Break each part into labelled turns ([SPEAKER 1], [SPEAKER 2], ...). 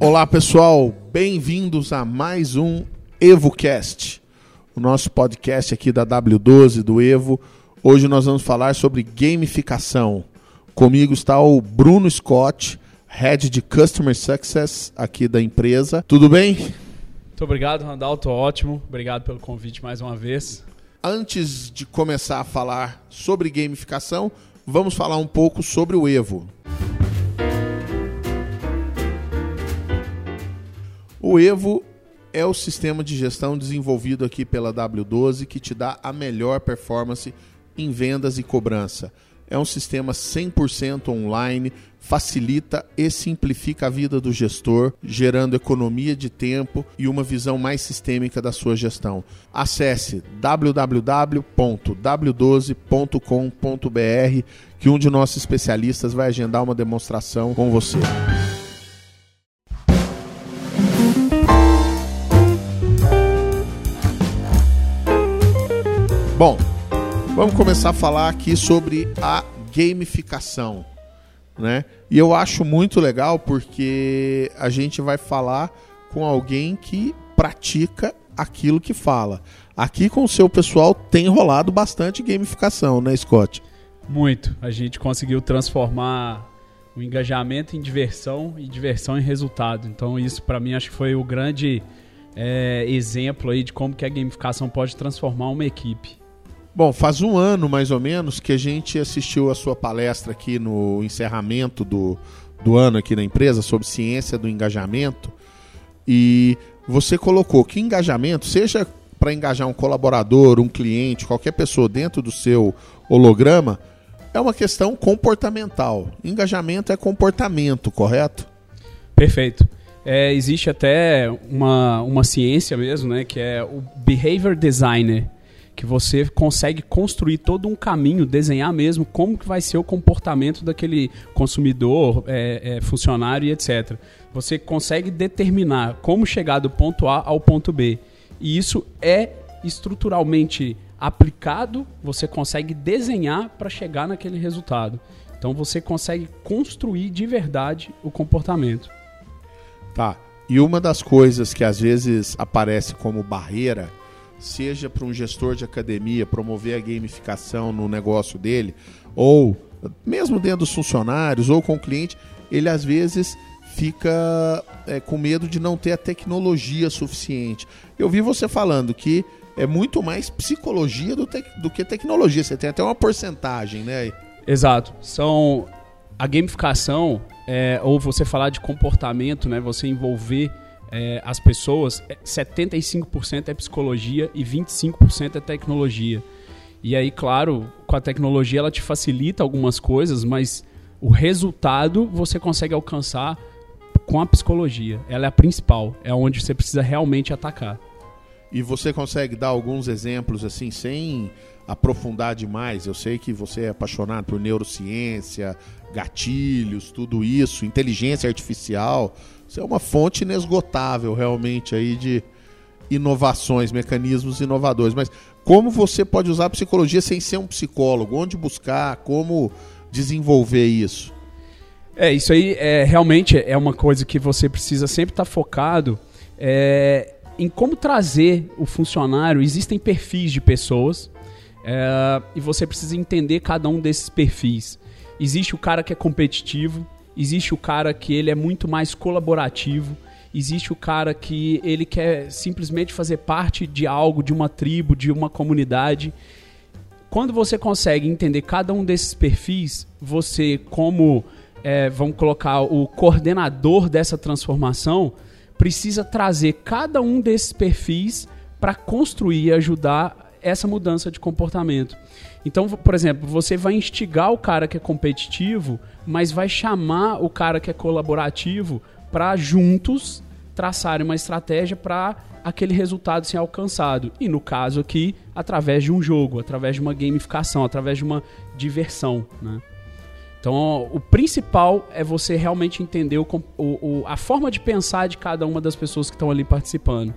[SPEAKER 1] Olá pessoal, bem-vindos a mais um EvoCast, o nosso podcast aqui da W12 do Evo. Hoje nós vamos falar sobre gamificação. Comigo está o Bruno Scott, Head de Customer Success aqui da empresa. Tudo bem?
[SPEAKER 2] Muito obrigado, Randall, tô ótimo. Obrigado pelo convite mais uma vez.
[SPEAKER 1] Antes de começar a falar sobre gamificação, vamos falar um pouco sobre o Evo. O Evo é o sistema de gestão desenvolvido aqui pela W12 que te dá a melhor performance em vendas e cobrança. É um sistema 100% online, facilita e simplifica a vida do gestor, gerando economia de tempo e uma visão mais sistêmica da sua gestão. Acesse www.w12.com.br que um de nossos especialistas vai agendar uma demonstração com você. Bom, vamos começar a falar aqui sobre a gamificação, né? E eu acho muito legal porque a gente vai falar com alguém que pratica aquilo que fala. Aqui com o seu pessoal tem rolado bastante gamificação, né, Scott?
[SPEAKER 2] Muito. A gente conseguiu transformar o engajamento em diversão e diversão em resultado. Então isso para mim acho que foi o grande é, exemplo aí de como que a gamificação pode transformar uma equipe.
[SPEAKER 1] Bom, faz um ano mais ou menos que a gente assistiu a sua palestra aqui no encerramento do, do ano aqui na empresa sobre ciência do engajamento. E você colocou que engajamento, seja para engajar um colaborador, um cliente, qualquer pessoa dentro do seu holograma, é uma questão comportamental. Engajamento é comportamento, correto?
[SPEAKER 2] Perfeito. É, existe até uma, uma ciência mesmo, né, que é o behavior designer que você consegue construir todo um caminho, desenhar mesmo como que vai ser o comportamento daquele consumidor, é, é, funcionário e etc. Você consegue determinar como chegar do ponto A ao ponto B. E isso é estruturalmente aplicado, você consegue desenhar para chegar naquele resultado. Então você consegue construir de verdade o comportamento.
[SPEAKER 1] Tá. E uma das coisas que às vezes aparece como barreira seja para um gestor de academia promover a gamificação no negócio dele, ou mesmo dentro dos funcionários ou com o cliente, ele às vezes fica é, com medo de não ter a tecnologia suficiente. Eu vi você falando que é muito mais psicologia do, do que tecnologia. Você tem até uma porcentagem, né?
[SPEAKER 2] Exato. São a gamificação, é, ou você falar de comportamento, né? Você envolver é, as pessoas, 75% é, é psicologia e 25% é tecnologia. E aí, claro, com a tecnologia ela te facilita algumas coisas, mas o resultado você consegue alcançar com a psicologia. Ela é a principal, é onde você precisa realmente atacar.
[SPEAKER 1] E você consegue dar alguns exemplos assim, sem aprofundar demais? Eu sei que você é apaixonado por neurociência, gatilhos, tudo isso, inteligência artificial. Isso é uma fonte inesgotável realmente aí de inovações, mecanismos inovadores. Mas como você pode usar a psicologia sem ser um psicólogo? Onde buscar? Como desenvolver isso?
[SPEAKER 2] É, isso aí é, realmente é uma coisa que você precisa sempre estar focado é, em como trazer o funcionário. Existem perfis de pessoas é, e você precisa entender cada um desses perfis. Existe o cara que é competitivo, existe o cara que ele é muito mais colaborativo, existe o cara que ele quer simplesmente fazer parte de algo, de uma tribo, de uma comunidade. Quando você consegue entender cada um desses perfis, você, como é, vamos colocar o coordenador dessa transformação, precisa trazer cada um desses perfis para construir e ajudar essa mudança de comportamento. Então, por exemplo, você vai instigar o cara que é competitivo, mas vai chamar o cara que é colaborativo para juntos traçarem uma estratégia para aquele resultado ser alcançado. E no caso aqui, através de um jogo, através de uma gamificação, através de uma diversão. Né? Então, o principal é você realmente entender o, o, a forma de pensar de cada uma das pessoas que estão ali participando.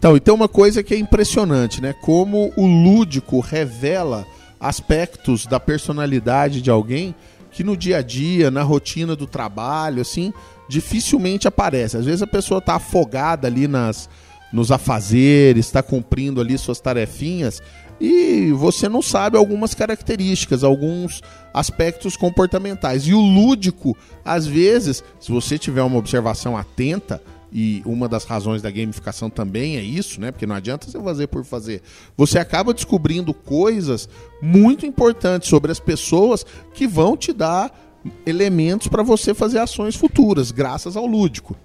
[SPEAKER 1] Então, e tem uma coisa que é impressionante, né? Como o lúdico revela aspectos da personalidade de alguém que no dia a dia, na rotina do trabalho, assim, dificilmente aparece. Às vezes a pessoa está afogada ali nas, nos afazeres, está cumprindo ali suas tarefinhas e você não sabe algumas características, alguns aspectos comportamentais. E o lúdico, às vezes, se você tiver uma observação atenta, e uma das razões da gamificação também é isso, né? Porque não adianta você fazer por fazer. Você acaba descobrindo coisas muito importantes sobre as pessoas que vão te dar elementos para você fazer ações futuras, graças ao lúdico.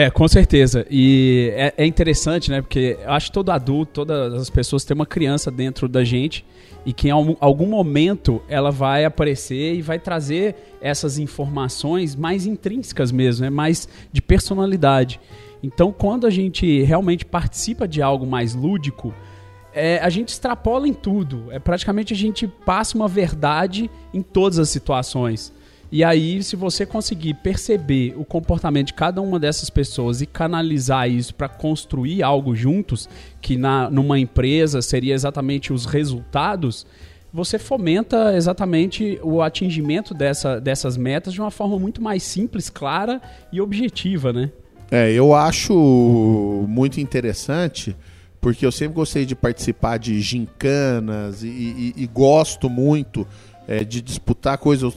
[SPEAKER 2] É, com certeza. E é, é, interessante, né? Porque eu acho que todo adulto, todas as pessoas têm uma criança dentro da gente e que em algum momento ela vai aparecer e vai trazer essas informações mais intrínsecas mesmo, né? mais de personalidade. Então, quando a gente realmente participa de algo mais lúdico, é, a gente extrapola em tudo. É praticamente a gente passa uma verdade em todas as situações. E aí, se você conseguir perceber o comportamento de cada uma dessas pessoas e canalizar isso para construir algo juntos, que na, numa empresa seria exatamente os resultados, você fomenta exatamente o atingimento dessa, dessas metas de uma forma muito mais simples, clara e objetiva, né?
[SPEAKER 1] É, eu acho muito interessante, porque eu sempre gostei de participar de gincanas e, e, e gosto muito é, de disputar coisas.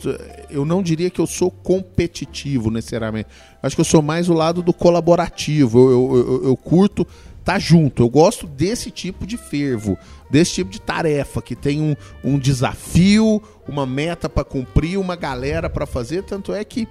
[SPEAKER 1] Eu não diria que eu sou competitivo necessariamente. Acho que eu sou mais o lado do colaborativo. Eu, eu, eu, eu curto tá junto. Eu gosto desse tipo de fervo, desse tipo de tarefa que tem um, um desafio, uma meta para cumprir, uma galera para fazer. Tanto é que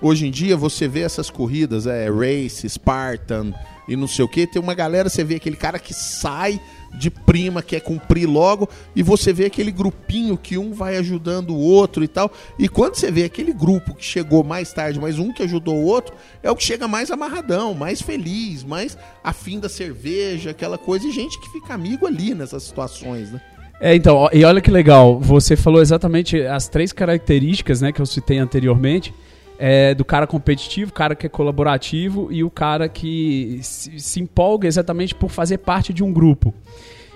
[SPEAKER 1] hoje em dia você vê essas corridas, é Race, Spartan e não sei o que. Tem uma galera, você vê aquele cara que sai de prima, quer cumprir logo, e você vê aquele grupinho que um vai ajudando o outro e tal. E quando você vê aquele grupo que chegou mais tarde, mas um que ajudou o outro, é o que chega mais amarradão, mais feliz, mais afim da cerveja, aquela coisa, e gente que fica amigo ali nessas situações, né?
[SPEAKER 2] É, então, e olha que legal, você falou exatamente as três características, né, que eu citei anteriormente é, do cara competitivo, cara que é colaborativo e o cara que se, se empolga exatamente por fazer parte de um grupo.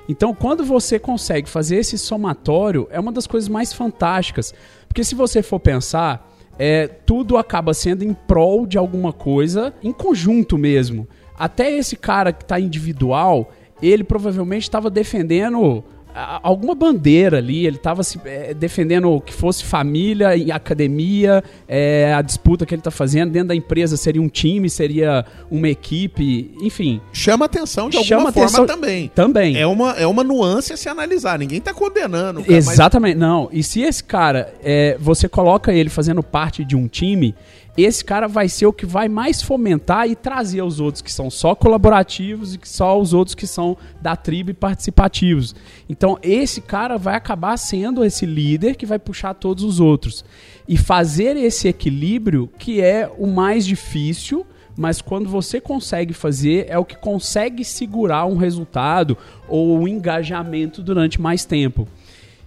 [SPEAKER 2] Então, quando você consegue fazer esse somatório, é uma das coisas mais fantásticas. Porque se você for pensar, é, tudo acaba sendo em prol de alguma coisa, em conjunto mesmo. Até esse cara que está individual, ele provavelmente estava defendendo alguma bandeira ali, ele estava é, defendendo que fosse família e academia, é, a disputa que ele está fazendo dentro da empresa seria um time, seria uma equipe, enfim.
[SPEAKER 1] Chama atenção de alguma forma atenção também.
[SPEAKER 2] Também.
[SPEAKER 1] É uma, é uma nuance a se analisar, ninguém está condenando.
[SPEAKER 2] Cara, Exatamente, mas... não. E se esse cara, é, você coloca ele fazendo parte de um time, esse cara vai ser o que vai mais fomentar e trazer os outros que são só colaborativos e que só os outros que são da tribo e participativos. Então, esse cara vai acabar sendo esse líder que vai puxar todos os outros. E fazer esse equilíbrio que é o mais difícil, mas quando você consegue fazer, é o que consegue segurar um resultado ou um engajamento durante mais tempo.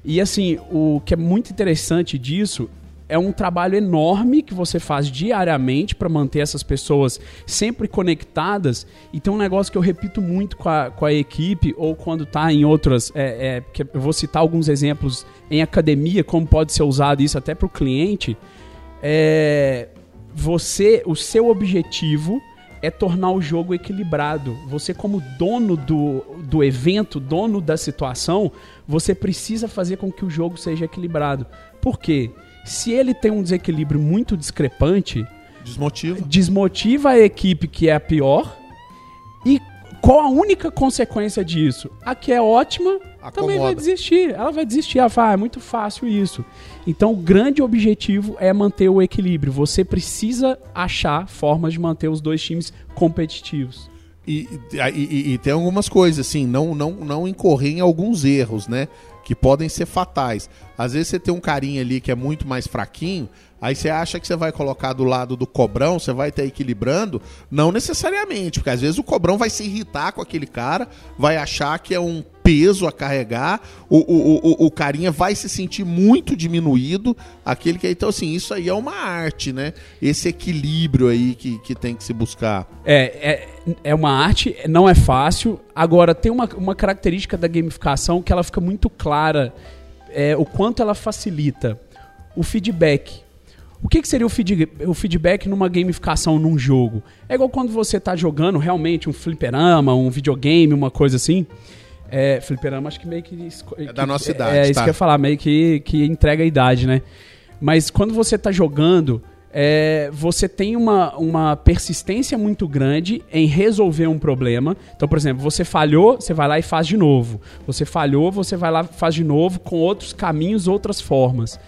[SPEAKER 2] E assim, o que é muito interessante disso é um trabalho enorme que você faz diariamente para manter essas pessoas sempre conectadas. E tem um negócio que eu repito muito com a, com a equipe, ou quando está em outras. É, é, eu vou citar alguns exemplos em academia, como pode ser usado isso até para o cliente. É, você, o seu objetivo é tornar o jogo equilibrado. Você, como dono do, do evento, dono da situação, você precisa fazer com que o jogo seja equilibrado. Por quê? Se ele tem um desequilíbrio muito discrepante,
[SPEAKER 1] desmotiva.
[SPEAKER 2] Desmotiva a equipe que é a pior. E qual a única consequência disso? A que é ótima Acomoda. também vai desistir. Ela vai desistir. Ela fala, ah, é muito fácil isso. Então, o grande objetivo é manter o equilíbrio. Você precisa achar formas de manter os dois times competitivos.
[SPEAKER 1] E, e, e, tem algumas coisas, assim, não, não, não incorrer em alguns erros, né? Que podem ser fatais. Às vezes você tem um carinha ali que é muito mais fraquinho, aí você acha que você vai colocar do lado do cobrão, você vai estar equilibrando. Não necessariamente, porque às vezes o cobrão vai se irritar com aquele cara, vai achar que é um peso a carregar, o, o, o, o carinha vai se sentir muito diminuído, aquele que então assim, isso aí é uma arte, né? Esse equilíbrio aí que, que tem que se buscar.
[SPEAKER 2] É, é, é uma arte, não é fácil. Agora, tem uma, uma característica da gamificação que ela fica muito clara, é, o quanto ela facilita o feedback. O que, que seria o, feed, o, feedback numa gamificação num jogo? É igual quando você está jogando realmente um fliperama, um videogame, uma coisa assim. É, fliperama acho que meio que...
[SPEAKER 1] É da nossa idade,
[SPEAKER 2] É, isso
[SPEAKER 1] tá?
[SPEAKER 2] que eu ia falar, meio que, que entrega a idade, né? Mas quando você está jogando, é, você tem uma, uma persistência muito grande em resolver um problema. Então, por exemplo, você falhou, você vai lá e faz de novo. Você falhou, você vai lá e faz de novo com outros caminhos, outras formas.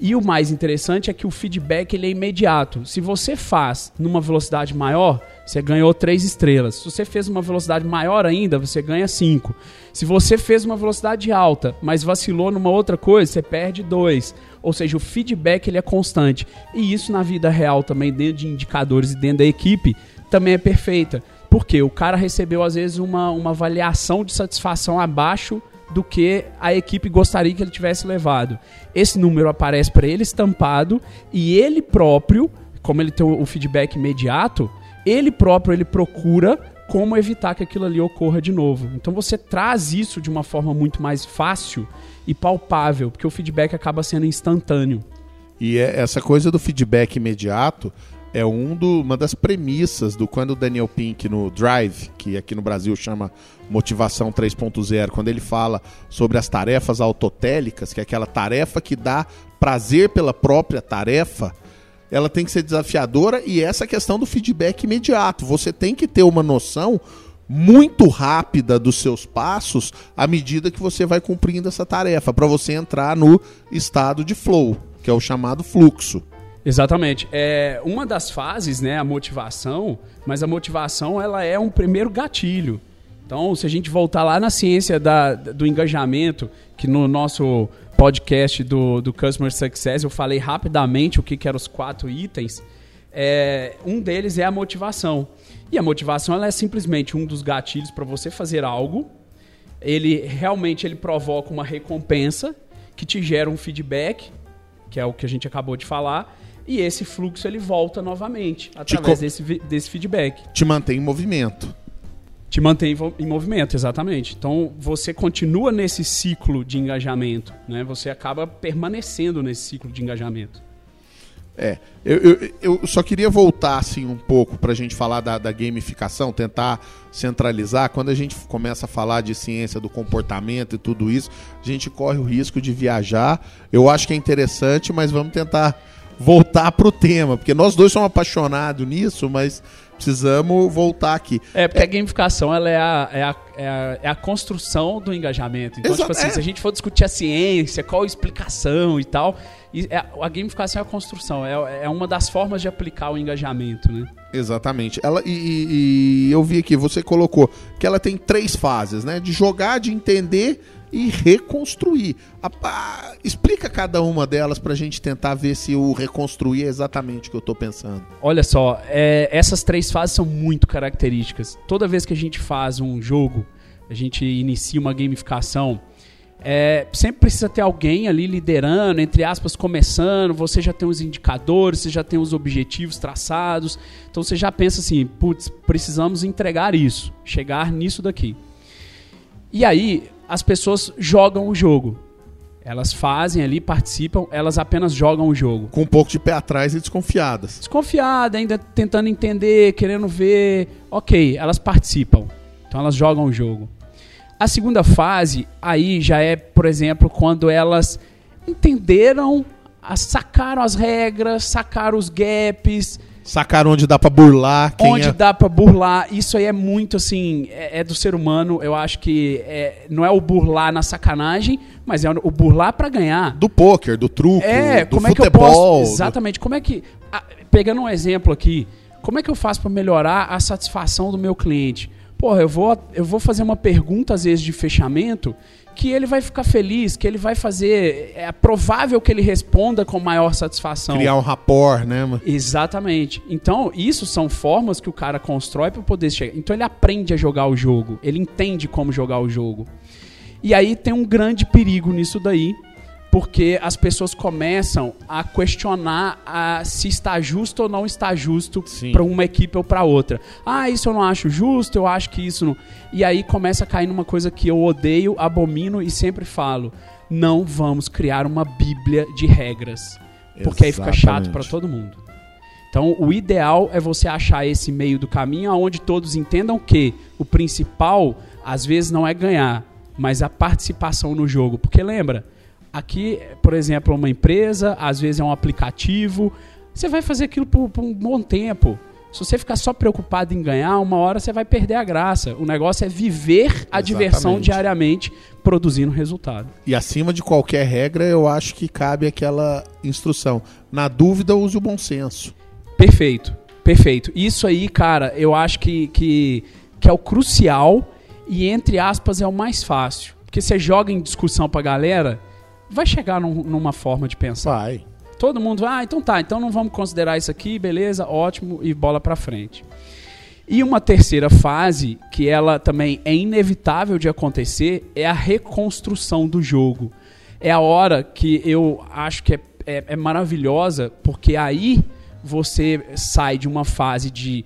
[SPEAKER 2] E o mais interessante é que o feedback ele é imediato. Se você faz numa velocidade maior, você ganhou 3 estrelas. Se você fez uma velocidade maior ainda, você ganha 5. Se você fez uma velocidade alta, mas vacilou numa outra coisa, você perde 2. Ou seja, o feedback ele é constante. E isso na vida real também, dentro de indicadores e dentro da equipe, também é perfeita. Porque o cara recebeu, às vezes, uma, uma avaliação de satisfação abaixo do que a equipe gostaria que ele tivesse levado. Esse número aparece para ele estampado e ele próprio, como ele tem o feedback imediato, ele próprio ele procura como evitar que aquilo ali ocorra de novo. Então você traz isso de uma forma muito mais fácil e palpável, porque o feedback acaba sendo instantâneo.
[SPEAKER 1] E é essa coisa do feedback imediato é um do, uma das premissas do quando o Daniel Pink no Drive, que aqui no Brasil chama Motivação 3.0, quando ele fala sobre as tarefas autotélicas, que é aquela tarefa que dá prazer pela própria tarefa, ela tem que ser desafiadora e essa questão do feedback imediato. Você tem que ter uma noção muito rápida dos seus passos à medida que você vai cumprindo essa tarefa, para você entrar no estado de flow, que é o chamado fluxo.
[SPEAKER 2] Exatamente. É uma das fases, né, a motivação, mas a motivação ela é um primeiro gatilho. Então, se a gente voltar lá na ciência da, do engajamento, que no nosso podcast do, do Customer Success eu falei rapidamente o que, que eram os quatro itens, é, um deles é a motivação. E a motivação ela é simplesmente um dos gatilhos para você fazer algo. Ele realmente ele provoca uma recompensa que te gera um feedback, que é o que a gente acabou de falar, e esse fluxo ele volta novamente através desse, desse feedback.
[SPEAKER 1] Te mantém em movimento.
[SPEAKER 2] Te mantém em movimento, exatamente. Então você continua nesse ciclo de engajamento, né? Você acaba permanecendo nesse ciclo de engajamento.
[SPEAKER 1] É, eu, eu, eu só queria voltar assim um pouco para a gente falar da, da, gamificação, tentar centralizar. Quando a gente começa a falar de ciência do comportamento e tudo isso, a gente corre o risco de viajar. Eu acho que é interessante, mas vamos tentar voltar para o tema, porque nós dois somos apaixonados nisso, mas precisamos voltar aqui.
[SPEAKER 2] É, porque é, a gamificação ela é, a, é, a, é, a, é a construção do engajamento. Então, tipo assim, é. se a gente for discutir a ciência, qual a explicação e tal, é, a gamificação é a construção, é, é uma das formas de aplicar o engajamento, né?
[SPEAKER 1] Exatamente. Ela, e, e, e eu vi aqui, você colocou que ela tem três fases, né? De jogar, de entender e reconstruir. A, a, explica cada uma delas para a gente tentar ver se o reconstruir é exatamente o que eu estou pensando.
[SPEAKER 2] Olha só, é, essas três fases são muito características. Toda vez que a gente faz um jogo, a gente inicia uma gamificação, é, sempre precisa ter alguém ali liderando, entre aspas, começando. Você já tem os indicadores, você já tem os objetivos traçados. Então você já pensa assim: putz, precisamos entregar isso, chegar nisso daqui. E aí, as pessoas jogam o jogo. Elas fazem ali, participam, elas apenas jogam o jogo.
[SPEAKER 1] Com um pouco de pé atrás e desconfiadas.
[SPEAKER 2] Desconfiada, ainda tentando entender, querendo ver. Ok, elas participam. Então elas jogam o jogo. A segunda fase, aí já é, por exemplo, quando elas entenderam, sacaram as regras, sacaram os gaps,
[SPEAKER 1] sacar onde dá para burlar.
[SPEAKER 2] onde
[SPEAKER 1] é...
[SPEAKER 2] dá para burlar. Isso aí é muito assim, é, é, do ser humano. Eu acho que é, não é o burlar na sacanagem, mas é o burlar para ganhar.
[SPEAKER 1] Do poker, do truco,
[SPEAKER 2] é,
[SPEAKER 1] do
[SPEAKER 2] como
[SPEAKER 1] futebol.
[SPEAKER 2] É que eu posso, exatamente. Como é que. Pegando um exemplo aqui, como é que eu faço para melhorar a satisfação do meu cliente? Porra, eu vou, eu vou fazer uma pergunta, às vezes, de fechamento que ele vai ficar feliz, que ele vai fazer. É provável que ele responda com maior satisfação.
[SPEAKER 1] Criar um rapport, né, mano?
[SPEAKER 2] Exatamente. Então, isso são formas que o cara constrói para poder chegar. Então, ele aprende a jogar o jogo, ele entende como jogar o jogo. E aí tem um grande perigo nisso daí, porque as pessoas começam a questionar a, se está justo ou não está justo para uma equipe ou para outra. Ah, isso eu não acho justo, eu acho que isso não. E aí começa a cair numa coisa que eu odeio, abomino e sempre falo: não vamos criar uma bíblia de regras, porque Exatamente. aí fica chato para todo mundo. Então, o ideal é você achar esse meio do caminho onde todos entendam que o principal às vezes não é ganhar, mas a participação no jogo, porque lembra, Aqui, por exemplo, uma empresa, às vezes é um aplicativo. Você vai fazer aquilo por, por um bom tempo. Se você ficar só preocupado em ganhar, uma hora você vai perder a graça. O negócio é viver a Exatamente. diversão diariamente, produzindo resultado.
[SPEAKER 1] E acima de qualquer regra, eu acho que cabe aquela instrução. Na dúvida, use o bom senso.
[SPEAKER 2] Perfeito, perfeito. Isso aí, cara, eu acho que, que, que é o crucial e, entre aspas, é o mais fácil. Porque você joga em discussão pra galera, vai chegar num, numa forma de pensar.
[SPEAKER 1] Vai.
[SPEAKER 2] Todo mundo, ah, então tá, então não vamos considerar isso aqui, beleza, ótimo, e bola para frente. E uma terceira fase, que ela também é inevitável de acontecer, é a reconstrução do jogo. É a hora que eu acho que é, é, é maravilhosa, porque aí você sai de uma fase de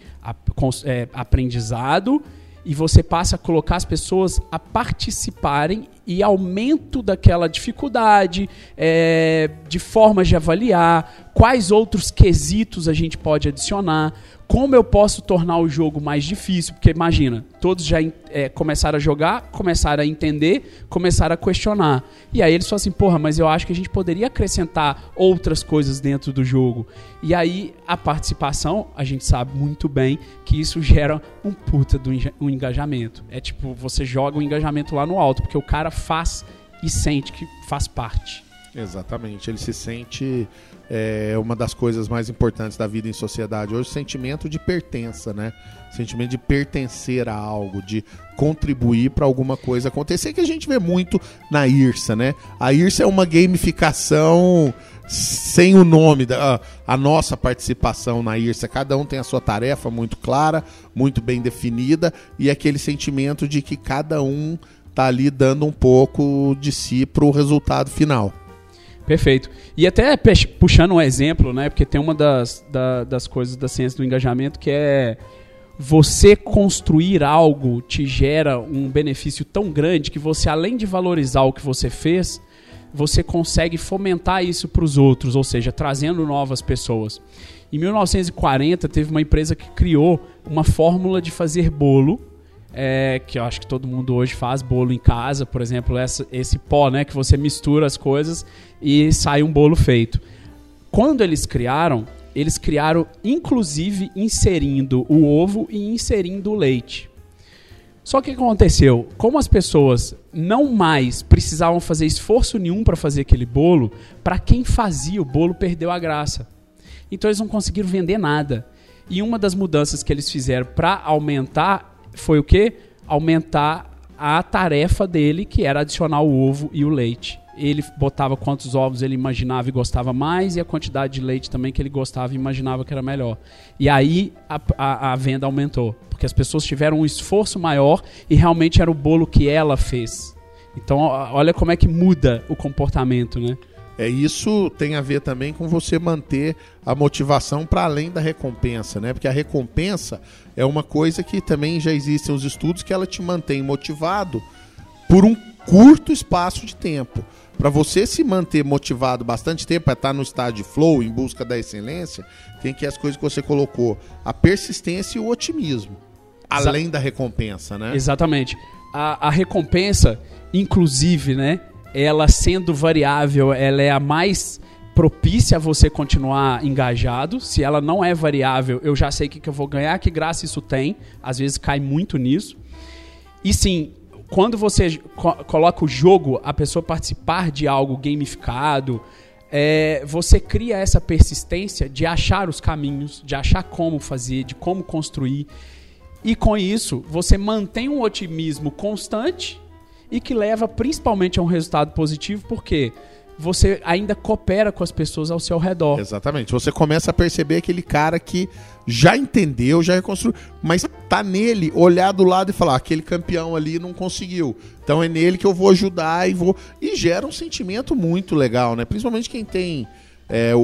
[SPEAKER 2] é, aprendizado e você passa a colocar as pessoas a participarem e aumento daquela dificuldade, é, de formas de avaliar, quais outros quesitos a gente pode adicionar, como eu posso tornar o jogo mais difícil, porque imagina, todos já é, começaram a jogar, começaram a entender, começaram a questionar. E aí eles falam assim, porra, mas eu acho que a gente poderia acrescentar outras coisas dentro do jogo. E aí a participação, a gente sabe muito bem que isso gera um puta do um engajamento. É tipo, você joga o engajamento lá no alto, porque o cara faz e sente que faz parte.
[SPEAKER 1] Exatamente, ele se sente é uma das coisas mais importantes da vida em sociedade hoje, o sentimento de pertença, né? sentimento de pertencer a algo, de contribuir para alguma coisa acontecer, que a gente vê muito na IRSA, né? A IRSA é uma gamificação sem o nome da a nossa participação na IRSA, cada um tem a sua tarefa muito clara, muito bem definida e aquele sentimento de que cada um tá ali dando um pouco de si para o resultado final.
[SPEAKER 2] Perfeito. E até puxando um exemplo, né? Porque tem uma das, da, das coisas da ciência do engajamento que é você construir algo te gera um benefício tão grande que você, além de valorizar o que você fez, você consegue fomentar isso para os outros, ou seja, trazendo novas pessoas. Em 1940, teve uma empresa que criou uma fórmula de fazer bolo é, que eu acho que todo mundo hoje faz bolo em casa, por exemplo, essa, esse pó, né, que você mistura as coisas e sai um bolo feito. Quando eles criaram, eles criaram inclusive inserindo o ovo e inserindo o leite. Só que o que aconteceu? Como as pessoas não mais precisavam fazer esforço nenhum para fazer aquele bolo, para quem fazia o bolo perdeu a graça. Então eles não conseguiram vender nada. E uma das mudanças que eles fizeram para aumentar foi o que? Aumentar a tarefa dele, que era adicionar o ovo e o leite. Ele botava quantos ovos ele imaginava e gostava mais, e a quantidade de leite também que ele gostava e imaginava que era melhor. E aí a, a, a venda aumentou, porque as pessoas tiveram um esforço maior e realmente era o bolo que ela fez. Então, olha como é que muda o comportamento, né?
[SPEAKER 1] É, isso tem a ver também com você manter a motivação para além da recompensa, né? Porque a recompensa é uma coisa que também já existem os estudos que ela te mantém motivado por um curto espaço de tempo. Para você se manter motivado bastante tempo, para estar no estado de flow, em busca da excelência, tem que as coisas que você colocou, a persistência e o otimismo, além Exa da recompensa, né?
[SPEAKER 2] Exatamente. A, a recompensa, inclusive, né? Ela sendo variável, ela é a mais propícia a você continuar engajado. Se ela não é variável, eu já sei o que, que eu vou ganhar, que graça isso tem. Às vezes cai muito nisso. E sim, quando você co coloca o jogo, a pessoa participar de algo gamificado, é, você cria essa persistência de achar os caminhos, de achar como fazer, de como construir. E com isso, você mantém um otimismo constante e que leva principalmente a um resultado positivo, porque você ainda coopera com as pessoas ao seu redor.
[SPEAKER 1] Exatamente. Você começa a perceber aquele cara que já entendeu, já reconstruiu, mas tá nele olhar do lado e falar: aquele campeão ali não conseguiu. Então é nele que eu vou ajudar e vou. E gera um sentimento muito legal, né? Principalmente quem tem é, o,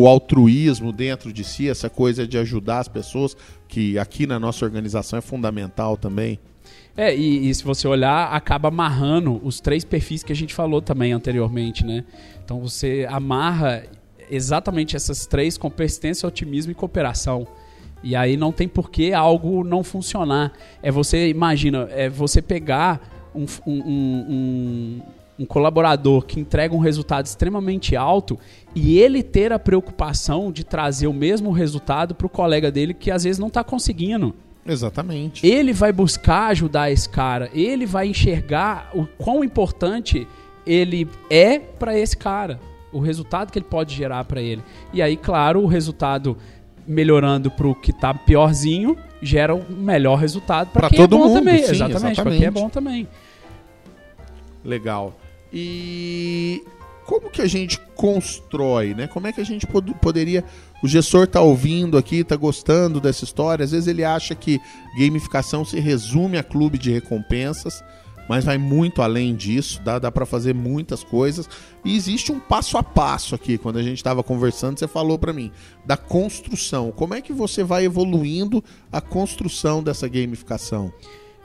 [SPEAKER 1] o, altruísmo dentro de si, essa coisa de ajudar as pessoas, que aqui na nossa organização é fundamental também.
[SPEAKER 2] É, e, e, se você olhar, acaba amarrando os três perfis que a gente falou também anteriormente, né? Então você amarra exatamente essas três com persistência, otimismo e cooperação. E aí não tem por que algo não funcionar. É você, imagina, é você pegar um, um, um, um colaborador que entrega um resultado extremamente alto e ele ter a preocupação de trazer o mesmo resultado para o colega dele que às vezes não está conseguindo.
[SPEAKER 1] Exatamente.
[SPEAKER 2] Ele vai buscar ajudar esse cara, ele vai enxergar o quão importante ele é para esse cara, o resultado que ele pode gerar para ele. E aí, claro, o resultado melhorando para o que está piorzinho gera um melhor resultado para quem é todo é bom mundo, também. Sim, exatamente, para quem é bom também.
[SPEAKER 1] Legal. E como que a gente constrói, né? Como é que a gente pod poderia. O gestor está ouvindo aqui, está gostando dessa história. Às vezes ele acha que gamificação se resume a clube de recompensas, mas vai muito além disso. Dá, dá para fazer muitas coisas. E existe um passo a passo aqui. Quando a gente estava conversando, você falou para mim da construção. Como é que você vai evoluindo a construção dessa gamificação?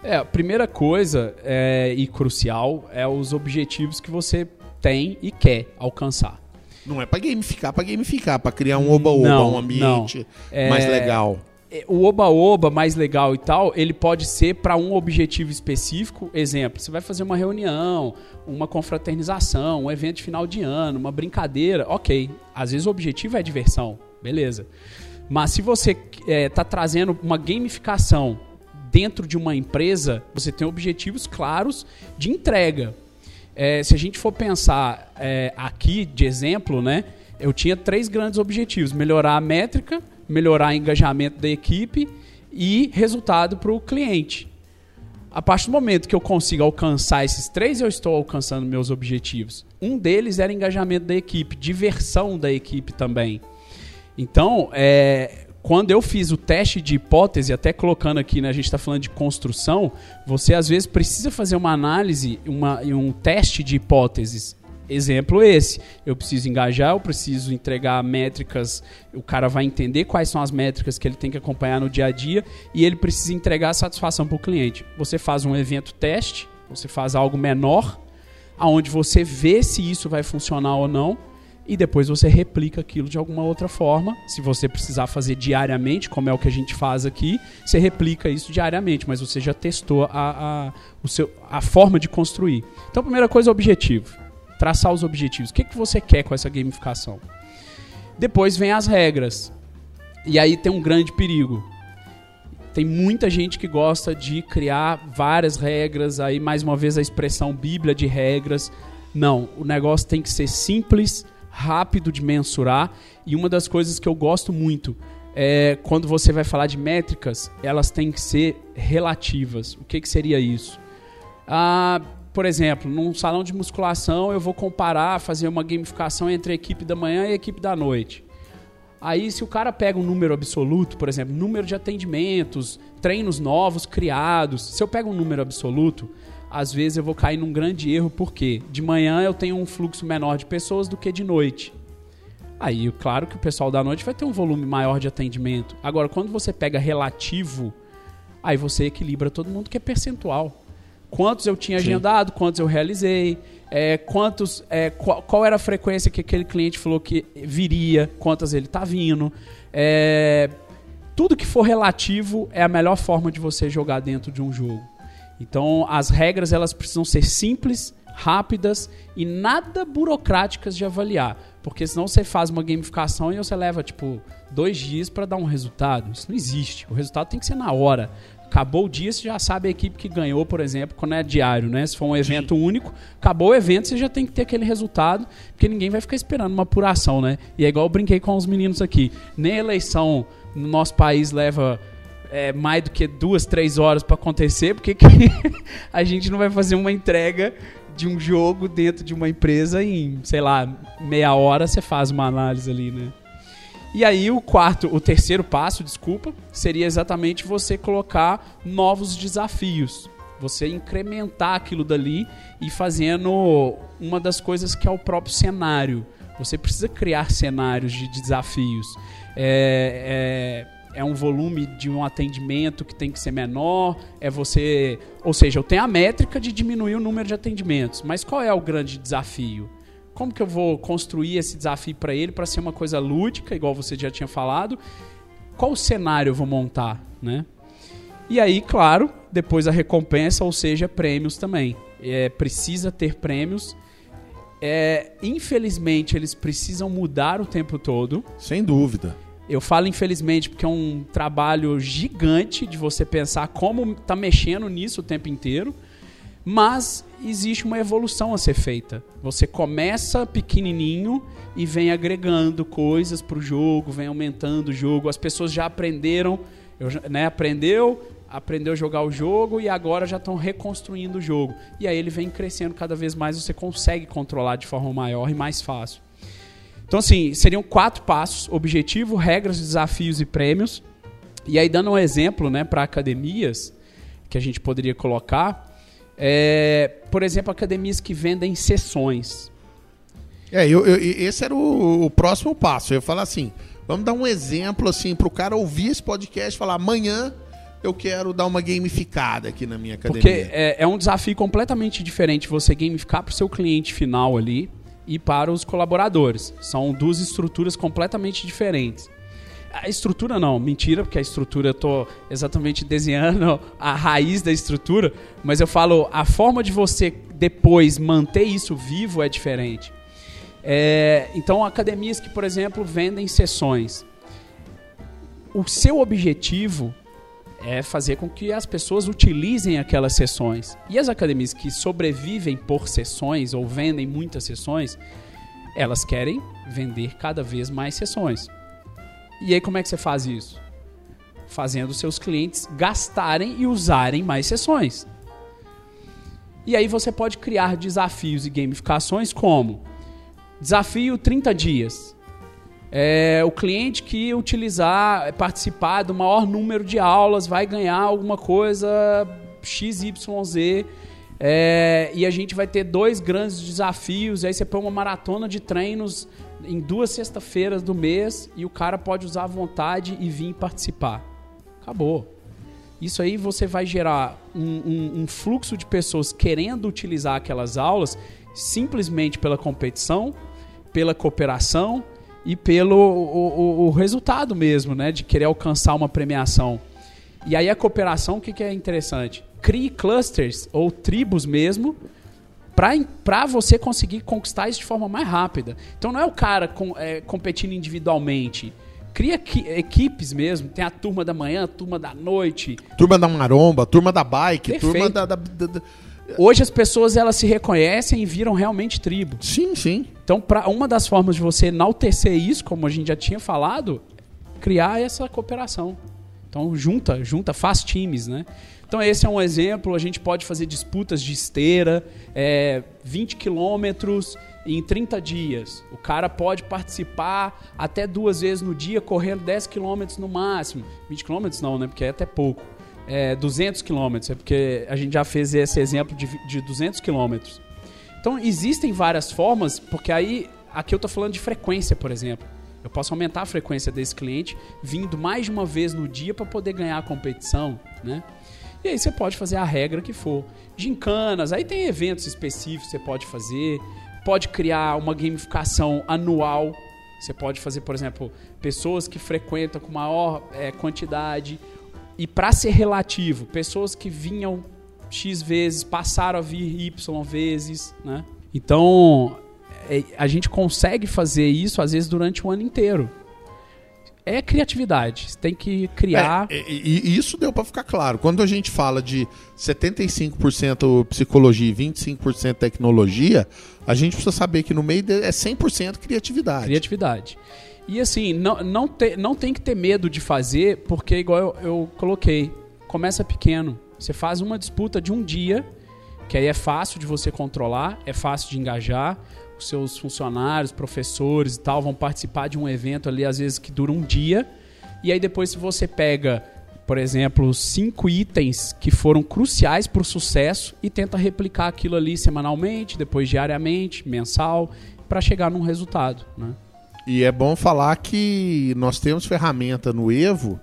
[SPEAKER 2] É, a primeira coisa é, e crucial é os objetivos que você tem e quer alcançar.
[SPEAKER 1] Não é para gamificar, para gamificar, para criar um oba-oba, um ambiente é, mais legal.
[SPEAKER 2] É, o oba-oba mais legal e tal, ele pode ser para um objetivo específico. Exemplo, você vai fazer uma reunião, uma confraternização, um evento de final de ano, uma brincadeira. Ok, às vezes o objetivo é diversão, beleza. Mas se você está é, tá trazendo uma gamificação dentro de uma empresa, você tem objetivos claros de entrega. É, se a gente for pensar é, aqui de exemplo, né, eu tinha três grandes objetivos: melhorar a métrica, melhorar o engajamento da equipe e resultado para o cliente. A partir do momento que eu consigo alcançar esses três, eu estou alcançando meus objetivos. Um deles era engajamento da equipe, diversão da equipe também. Então, é, quando eu fiz o teste de hipótese, até colocando aqui, né, a gente está falando de construção, você às vezes precisa fazer uma análise, uma, um teste de hipóteses. Exemplo esse, eu preciso engajar, eu preciso entregar métricas, o cara vai entender quais são as métricas que ele tem que acompanhar no dia a dia e ele precisa entregar satisfação para o cliente. Você faz um evento teste, você faz algo menor, aonde você vê se isso vai funcionar ou não, e depois você replica aquilo de alguma outra forma. Se você precisar fazer diariamente, como é o que a gente faz aqui, você replica isso diariamente, mas você já testou a, a, o seu, a forma de construir. Então, a primeira coisa é objetivo. Traçar os objetivos. O que, que você quer com essa gamificação? Depois vem as regras. E aí tem um grande perigo. Tem muita gente que gosta de criar várias regras, aí mais uma vez a expressão bíblia de regras. Não, o negócio tem que ser simples, rápido de mensurar e uma das coisas que eu gosto muito é quando você vai falar de métricas, elas têm que ser relativas. O que, que seria isso? Ah, por exemplo, num salão de musculação eu vou comparar, fazer uma gamificação entre a equipe da manhã e a equipe da noite. Aí, se o cara pega um número absoluto, por exemplo, número de atendimentos, treinos novos criados, se eu pego um número absoluto, às vezes eu vou cair num grande erro, porque de manhã eu tenho um fluxo menor de pessoas do que de noite. Aí, claro que o pessoal da noite vai ter um volume maior de atendimento. Agora, quando você pega relativo, aí você equilibra todo mundo que é percentual. Quantos eu tinha Sim. agendado, quantos eu realizei, é, quantos, é, qual, qual, era a frequência que aquele cliente falou que viria, quantas ele está vindo. É, tudo que for relativo é a melhor forma de você jogar dentro de um jogo. Então, as regras elas precisam ser simples, rápidas e nada burocráticas de avaliar. Porque senão você faz uma gamificação e você leva, tipo, dois dias para dar um resultado. Isso não existe. O resultado tem que ser na hora. Acabou o dia, você já sabe a equipe que ganhou, por exemplo, quando é diário, né? Se for um evento Sim. único, acabou o evento, você já tem que ter aquele resultado, porque ninguém vai ficar esperando uma apuração, né? E é igual eu brinquei com os meninos aqui. Nem eleição no nosso país leva é, mais do que duas, três horas para acontecer, porque a gente não vai fazer uma entrega de um jogo dentro de uma empresa em, sei lá, meia hora você faz uma análise ali, né? E aí o quarto, o terceiro passo, desculpa, seria exatamente você colocar novos desafios. Você incrementar aquilo dali e fazendo uma das coisas que é o próprio cenário. Você precisa criar cenários de desafios. É, é, é um volume de um atendimento que tem que ser menor. É você. Ou seja, eu tenho a métrica de diminuir o número de atendimentos. Mas qual é o grande desafio? Como que eu vou construir esse desafio para ele para ser uma coisa lúdica, igual você já tinha falado? Qual cenário eu vou montar, né? E aí, claro, depois a recompensa, ou seja, prêmios também. É, precisa ter prêmios. É, infelizmente, eles precisam mudar o tempo todo.
[SPEAKER 1] Sem dúvida.
[SPEAKER 2] Eu falo infelizmente porque é um trabalho gigante de você pensar como tá mexendo nisso o tempo inteiro. Mas existe uma evolução a ser feita. Você começa pequenininho e vem agregando coisas para o jogo, vem aumentando o jogo. As pessoas já aprenderam, né, aprendeu, aprendeu a jogar o jogo e agora já estão reconstruindo o jogo. E aí ele vem crescendo cada vez mais, você consegue controlar de forma maior e mais fácil. Então, assim, seriam quatro passos: objetivo, regras, desafios e prêmios. E aí, dando um exemplo né, para academias que a gente poderia colocar, é, por exemplo, academias que vendem sessões.
[SPEAKER 1] É, eu, eu, esse era o, o, próximo passo. Eu ia falar assim: vamos dar um exemplo assim para o cara ouvir esse podcast e falar amanhã eu quero dar uma gamificada aqui na minha academia.
[SPEAKER 2] Porque é, é um desafio completamente diferente você gamificar para o seu cliente final ali e para os colaboradores. São duas estruturas completamente diferentes. A estrutura não, mentira, porque a estrutura eu tô exatamente desenhando a raiz da estrutura, mas eu falo, a forma de você depois manter isso vivo é diferente. É, então, academias que, por exemplo, vendem sessões. O seu objetivo é fazer com que as pessoas utilizem aquelas sessões. E as academias que sobrevivem por sessões ou vendem muitas sessões, elas querem vender cada vez mais sessões. E aí como é que você faz isso? Fazendo seus clientes gastarem e usarem mais sessões. E aí você pode criar desafios e gamificações como desafio 30 dias. É, o cliente que utilizar, participar do maior número de aulas vai ganhar alguma coisa XYZ. É, e a gente vai ter dois grandes desafios. Aí você põe uma maratona de treinos em duas sexta-feiras do mês e o cara pode usar à vontade e vir participar. Acabou. Isso aí você vai gerar um, um, um fluxo de pessoas querendo utilizar aquelas aulas simplesmente pela competição, pela cooperação e pelo o, o, o, resultado mesmo, né? De querer alcançar uma premiação. E aí a cooperação, o que, que é interessante? Crie clusters ou tribos mesmo para você conseguir conquistar isso de forma mais rápida. Então não é o cara com, é, competindo individualmente. Cria equipes mesmo. Tem a turma da manhã, a turma da noite.
[SPEAKER 1] Turma da maromba, turma da bike, Perfeito. turma da, da, da,
[SPEAKER 2] Hoje as pessoas elas se reconhecem e viram realmente tribo.
[SPEAKER 1] Sim, sim.
[SPEAKER 2] Então, para uma das formas de você enaltecer isso, como a gente já tinha falado, criar essa cooperação. Então, junta, junta, faz times, né? Então esse é um exemplo, a gente pode fazer disputas de esteira, é, 20 quilômetros em 30 dias. O cara pode participar até duas vezes no dia, correndo 10 quilômetros no máximo. 20 quilômetros não, né? Porque é até pouco. É, 200 quilômetros, é porque a gente já fez esse exemplo de, de 200 quilômetros. Então existem várias formas, porque aí, aqui eu estou falando de frequência, por exemplo. Eu posso aumentar a frequência desse cliente vindo mais de uma vez no dia para poder ganhar a competição, né? E aí você pode fazer a regra que for. Gincanas, aí tem eventos específicos que você pode fazer. Pode criar uma gamificação anual. Você pode fazer, por exemplo, pessoas que frequentam com maior é, quantidade. E para ser relativo, pessoas que vinham X vezes passaram a vir Y vezes, né? Então, é, a gente consegue fazer isso às vezes durante o ano inteiro é criatividade. Você tem que criar.
[SPEAKER 1] É, e, e, isso deu para ficar claro. Quando a gente fala de 75% psicologia e 25% tecnologia, a gente precisa saber que no meio é 100% criatividade.
[SPEAKER 2] Criatividade. E assim, não, não, te, não tem que ter medo de fazer, porque, igual eu, eu coloquei, começa pequeno. Você faz uma disputa de um dia que aí é fácil de você controlar, é fácil de engajar. Os seus funcionários, professores e tal vão participar de um evento ali, às vezes que dura um dia. E aí depois, se você pega, por exemplo, cinco itens que foram cruciais para o sucesso e tenta replicar aquilo ali semanalmente, depois diariamente, mensal, para chegar num resultado. Né?
[SPEAKER 1] E é bom falar que nós temos ferramenta no Evo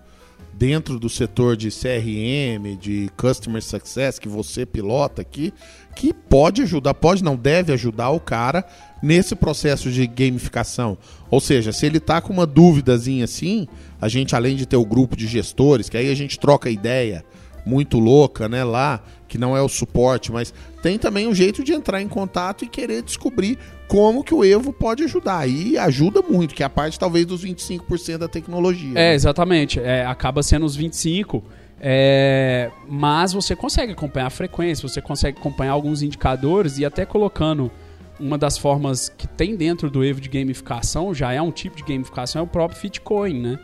[SPEAKER 1] dentro do setor de CRM, de Customer Success, que você pilota aqui, que pode ajudar, pode não, deve ajudar o cara nesse processo de gamificação. Ou seja, se ele tá com uma dúvidazinha assim, a gente, além de ter o grupo de gestores, que aí a gente troca ideia muito louca, né, lá, que não é o suporte, mas tem também um jeito de entrar em contato e querer descobrir como que o Evo pode ajudar. E ajuda muito, que é a parte talvez dos 25% da tecnologia.
[SPEAKER 2] É, né? exatamente. É, acaba sendo os 25%. É, mas você consegue acompanhar a frequência, você consegue acompanhar alguns indicadores e até colocando uma das formas que tem dentro do Evo de gamificação, já é um tipo de gamificação, é o próprio Fitcoin, né?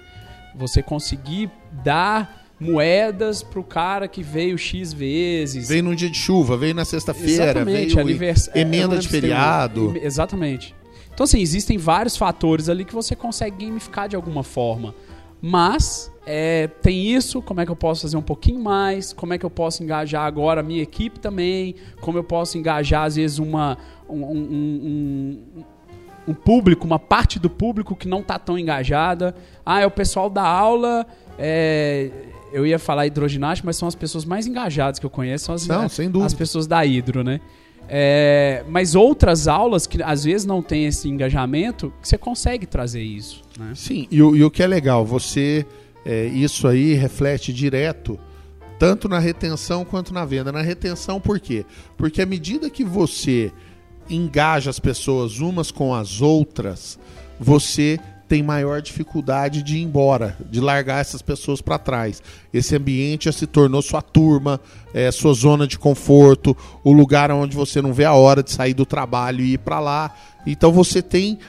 [SPEAKER 2] Você conseguir dar moedas pro cara que veio X vezes.
[SPEAKER 1] Veio num dia de chuva, veio na sexta-feira, veio
[SPEAKER 2] anivers...
[SPEAKER 1] emenda de feriado.
[SPEAKER 2] Exatamente. Então, assim, existem vários fatores ali que você consegue gamificar de alguma forma. Mas é, tem isso, como é que eu posso fazer um pouquinho mais, como é que eu posso engajar agora a minha equipe também, como eu posso engajar, às vezes, uma, um, um, um, um público, uma parte do público que não está tão engajada. Ah, é o pessoal da aula. É, eu ia falar hidroginástica, mas são as pessoas mais engajadas que eu conheço, são as,
[SPEAKER 1] não, sem dúvida.
[SPEAKER 2] as pessoas da hidro, né? É, mas outras aulas que às vezes não tem esse engajamento, você consegue trazer isso. Né?
[SPEAKER 1] Sim, e o, e o, que é legal, você é, isso aí reflete direto tanto na retenção quanto na venda. Na retenção, por quê? Porque à medida que você engaja as pessoas umas com as outras, você tem maior dificuldade de ir embora, de largar essas pessoas para trás. Esse ambiente já se tornou sua turma, é, sua zona de conforto, o lugar onde você não vê a hora de sair do trabalho e ir para lá. Então você tem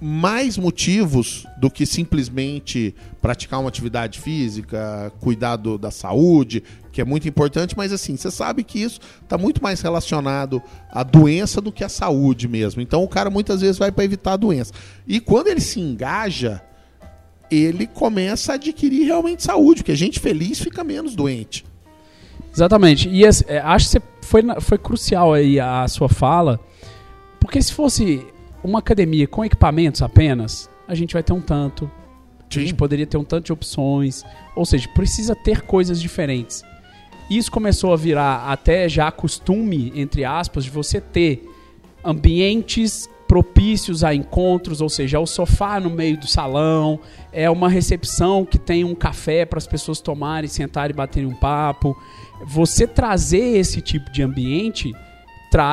[SPEAKER 1] mais motivos do que simplesmente praticar uma atividade física, cuidar do, da saúde, que é muito importante, mas assim, você sabe que isso está muito mais relacionado à doença do que à saúde mesmo. Então o cara muitas vezes vai para evitar a doença. E quando ele se engaja, ele começa a adquirir realmente saúde, porque a gente feliz fica menos doente.
[SPEAKER 2] Exatamente. E é, acho que foi, foi crucial aí a sua fala, porque se fosse uma academia com equipamentos apenas, a gente vai ter um tanto. Sim. A gente poderia ter um tanto de opções. Ou seja, precisa ter coisas diferentes. Isso começou a virar até já costume, entre aspas, de você ter ambientes propícios a encontros, ou seja, é o sofá no meio do salão, é uma recepção que tem um café para as pessoas tomarem, sentarem e baterem um papo. Você trazer esse tipo de ambiente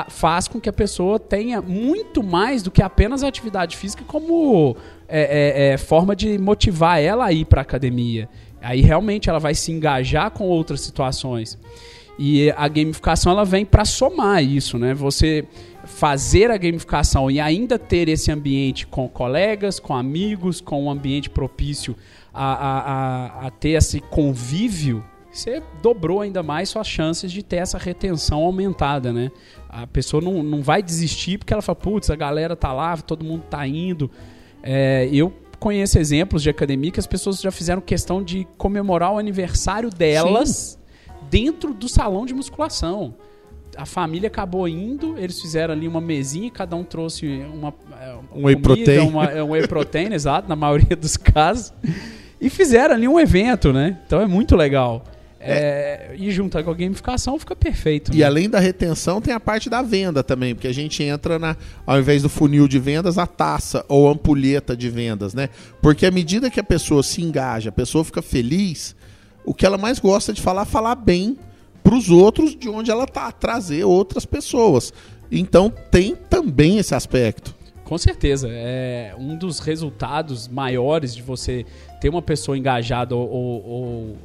[SPEAKER 2] faz com que a pessoa tenha muito mais do que apenas a atividade física como é, é, é, forma de motivar ela a ir para a academia. Aí realmente ela vai se engajar com outras situações. E a gamificação ela vem para somar isso, né? Você fazer a gamificação e ainda ter esse ambiente com colegas, com amigos, com um ambiente propício a, a, a, a ter esse convívio, você dobrou ainda mais suas chances de ter essa retenção aumentada, né? A pessoa não, não vai desistir porque ela fala, putz, a galera tá lá, todo mundo tá indo. É, eu conheço exemplos de academia que as pessoas já fizeram questão de comemorar o aniversário delas Sim. dentro do salão de musculação. A família acabou indo, eles fizeram ali uma mesinha, cada um trouxe uma,
[SPEAKER 1] é, um whey protein,
[SPEAKER 2] uma, é, um whey protein, exato, na maioria dos casos, e fizeram ali um evento, né? Então é muito legal. É, e juntar com a gamificação fica perfeito.
[SPEAKER 1] E né? além da retenção, tem a parte da venda também, porque a gente entra na, ao invés do funil de vendas, a taça ou ampulheta de vendas, né? Porque à medida que a pessoa se engaja, a pessoa fica feliz, o que ela mais gosta de falar, falar bem para os outros de onde ela tá, trazer outras pessoas. Então tem também esse aspecto.
[SPEAKER 2] Com certeza. É um dos resultados maiores de você ter uma pessoa engajada ou, ou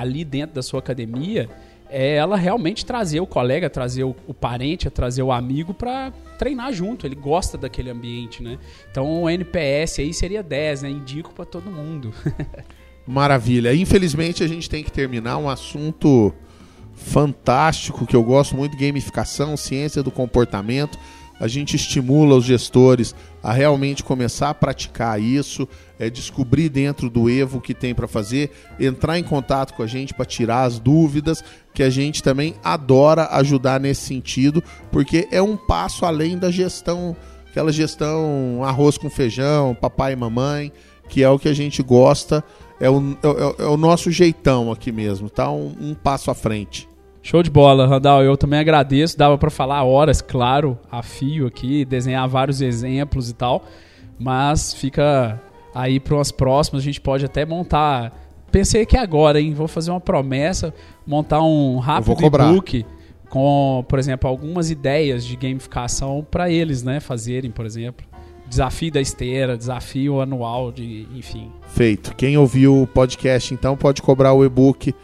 [SPEAKER 2] ali dentro da sua academia é ela realmente trazer o colega, trazer o, o parente, trazer o amigo para treinar junto. Ele gosta daquele ambiente, né? Então o NPS aí seria 10, né? Indico para todo mundo.
[SPEAKER 1] Maravilha. Infelizmente a gente tem que terminar um assunto fantástico que eu gosto muito gamificação, ciência do comportamento. A gente estimula os gestores a realmente começar a praticar isso, é, descobrir dentro do Evo o que tem para fazer, entrar em contato com a gente para tirar as dúvidas, que a gente também adora ajudar nesse sentido, porque é um passo além da gestão, aquela gestão arroz com feijão, papai e mamãe, que é o que a gente gosta, é o, é, é o nosso jeitão aqui mesmo, tá? Um, um passo à frente.
[SPEAKER 2] Show de bola, Randall. Eu também agradeço. Dava para falar horas, claro, a fio aqui, desenhar vários exemplos e tal. Mas fica aí para umas próximas. A gente pode até montar. Pensei que agora, hein? Vou fazer uma promessa, montar um rápido e-book com, por exemplo, algumas ideias de gamificação para eles, né? Fazerem, por exemplo. Desafio da esteira, desafio anual, de, enfim.
[SPEAKER 1] Feito. Quem ouviu o podcast, então, pode cobrar o e-book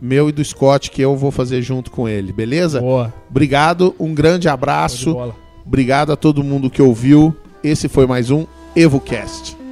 [SPEAKER 1] meu e do Scott, que eu vou fazer junto com ele, beleza?
[SPEAKER 2] Boa.
[SPEAKER 1] Obrigado, um grande abraço. Obrigado a todo mundo que ouviu. Esse foi mais um EvoCast.